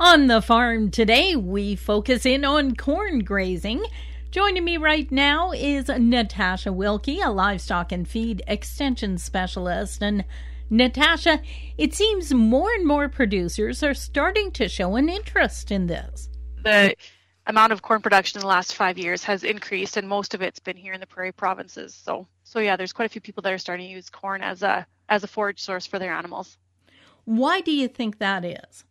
On the farm today, we focus in on corn grazing. Joining me right now is Natasha Wilkie, a livestock and feed extension specialist. And Natasha, it seems more and more producers are starting to show an interest in this. The amount of corn production in the last five years has increased, and most of it's been here in the prairie provinces. So, so yeah, there's quite a few people that are starting to use corn as a as a forage source for their animals. Why do you think that is?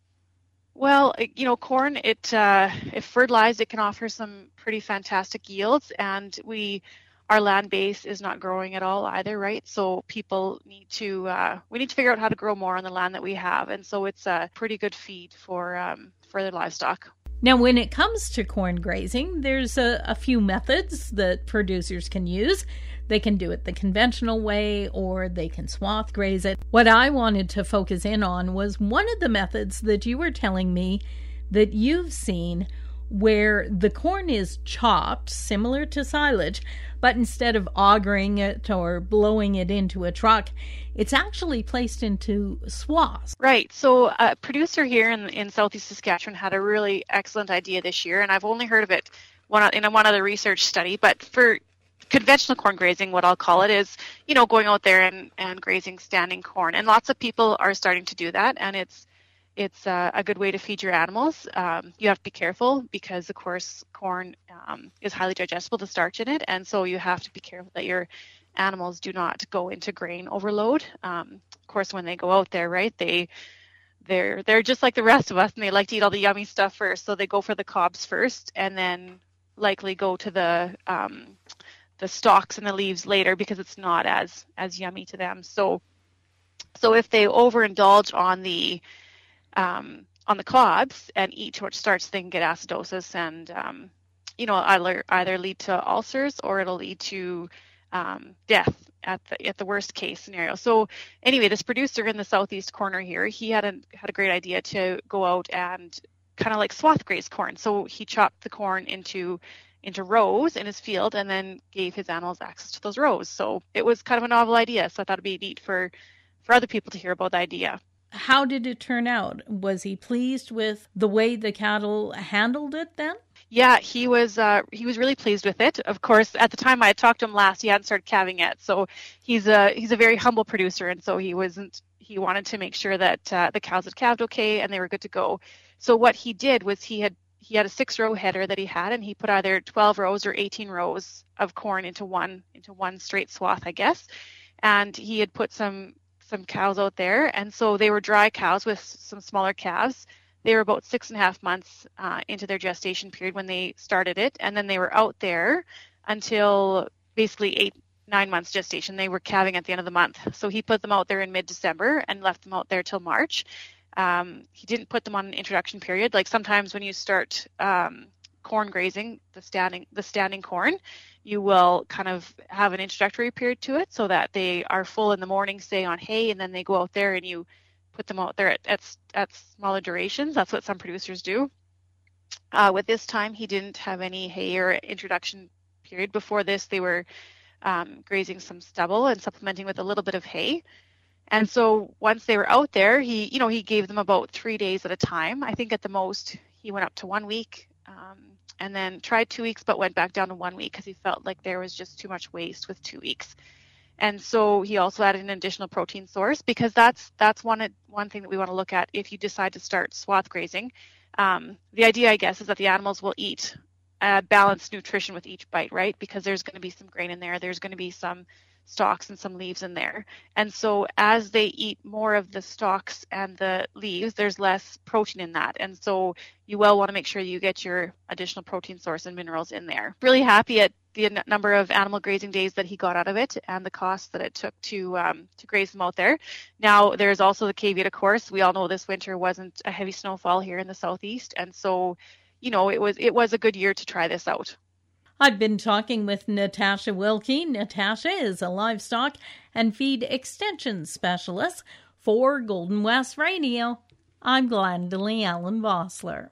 Well, you know, corn, it uh, if fertilized, it can offer some pretty fantastic yields, and we our land base is not growing at all either, right? So people need to uh, we need to figure out how to grow more on the land that we have, and so it's a pretty good feed for um, for the livestock. Now, when it comes to corn grazing, there's a, a, few methods that producers can use. They can do it the conventional way or they can swath graze it. What I wanted to focus in on was one of the methods that you were telling me that you've seen where the corn is chopped, similar to silage, but instead of augering it or blowing it into a truck, it's actually placed into swaths. Right. So a producer here in, in southeast Saskatchewan had a really excellent idea this year, and I've only heard of it one in one other research study. But for conventional corn grazing, what I'll call it, is you know going out there and, and grazing standing corn, and lots of people are starting to do that, and it's it's uh, a good way to feed your animals. Um, you have to be careful because, of course, corn um, is highly digestible, the starch in it, and so you have to be careful that your animals do not go into grain overload. Um, of course, when they go out there, right, they they're they're just like the rest of us, and they like to eat all the yummy stuff first. So they go for the cobs first, and then likely go to the um, the stalks and the leaves later because it's not as as yummy to them. So so if they overindulge on the um, on the cobs and eat too much starch, they can get acidosis and um, you know either either lead to ulcers or it'll lead to um, death at the at the worst case scenario. So anyway, this producer in the southeast corner here, he had a had a great idea to go out and kind of like swath graze corn. So he chopped the corn into into rows in his field and then gave his animals access to those rows. So it was kind of a novel idea. So I thought it'd be neat for for other people to hear about the idea how did it turn out? Was he pleased with the way the cattle handled it then? Yeah, he was. Uh, he was really pleased with it. Of course, at the time I had talked to him last, he hadn't started calving yet. So he's a he's a very humble producer, and so he wasn't. He wanted to make sure that uh, the cows had calved okay and they were good to go. So what he did was he had he had a six row header that he had, and he put either 12 rows or 18 rows of corn into one into one straight swath, I guess. And he had put some some cows out there, and so they were dry cows with some smaller calves. They were about six and a half months uh, into their gestation period when they started it, and then they were out there until basically eight, nine months gestation. They were calving at the end of the month. So he put them out there in mid-December and left them out there till March. Um, he didn't put them on an introduction period. Like sometimes when you start um, corn grazing, the standing the standing corn, you will kind of have an introductory period to it so that they are full in the morning, say on hay, and then they go out there and you put them out there at, at, at smaller durations. That's what some producers do. Uh, with this time, he didn't have any hay or introduction period. Before this, they were um, grazing some stubble and supplementing with a little bit of hay. And so once they were out there, he, you know, he gave them about three days at a time. I think at the most he went up to one week. Um, and then tried two weeks but went back down to one week because he felt like there was just too much waste with two weeks and so he also added an additional protein source because that's that's one one thing that we want to look at if you decide to start swath grazing um, the idea i guess is that the animals will eat a balanced nutrition with each bite right because there's going to be some grain in there there's going to be some stalks and some leaves in there. And so as they eat more of the stalks and the leaves, there's less protein in that. And so you will want to make sure you get your additional protein source and minerals in there. Really happy at the number of animal grazing days that he got out of it and the cost that it took to um, to graze them out there. Now there's also the caveat, of course. We all know this winter wasn't a heavy snowfall here in the southeast, and so you know it was it was a good year to try this out. I've been talking with Natasha Wilkie. Natasha is a livestock and feed extension specialist for Golden West Radio. I'm Glendalee Allen Vossler.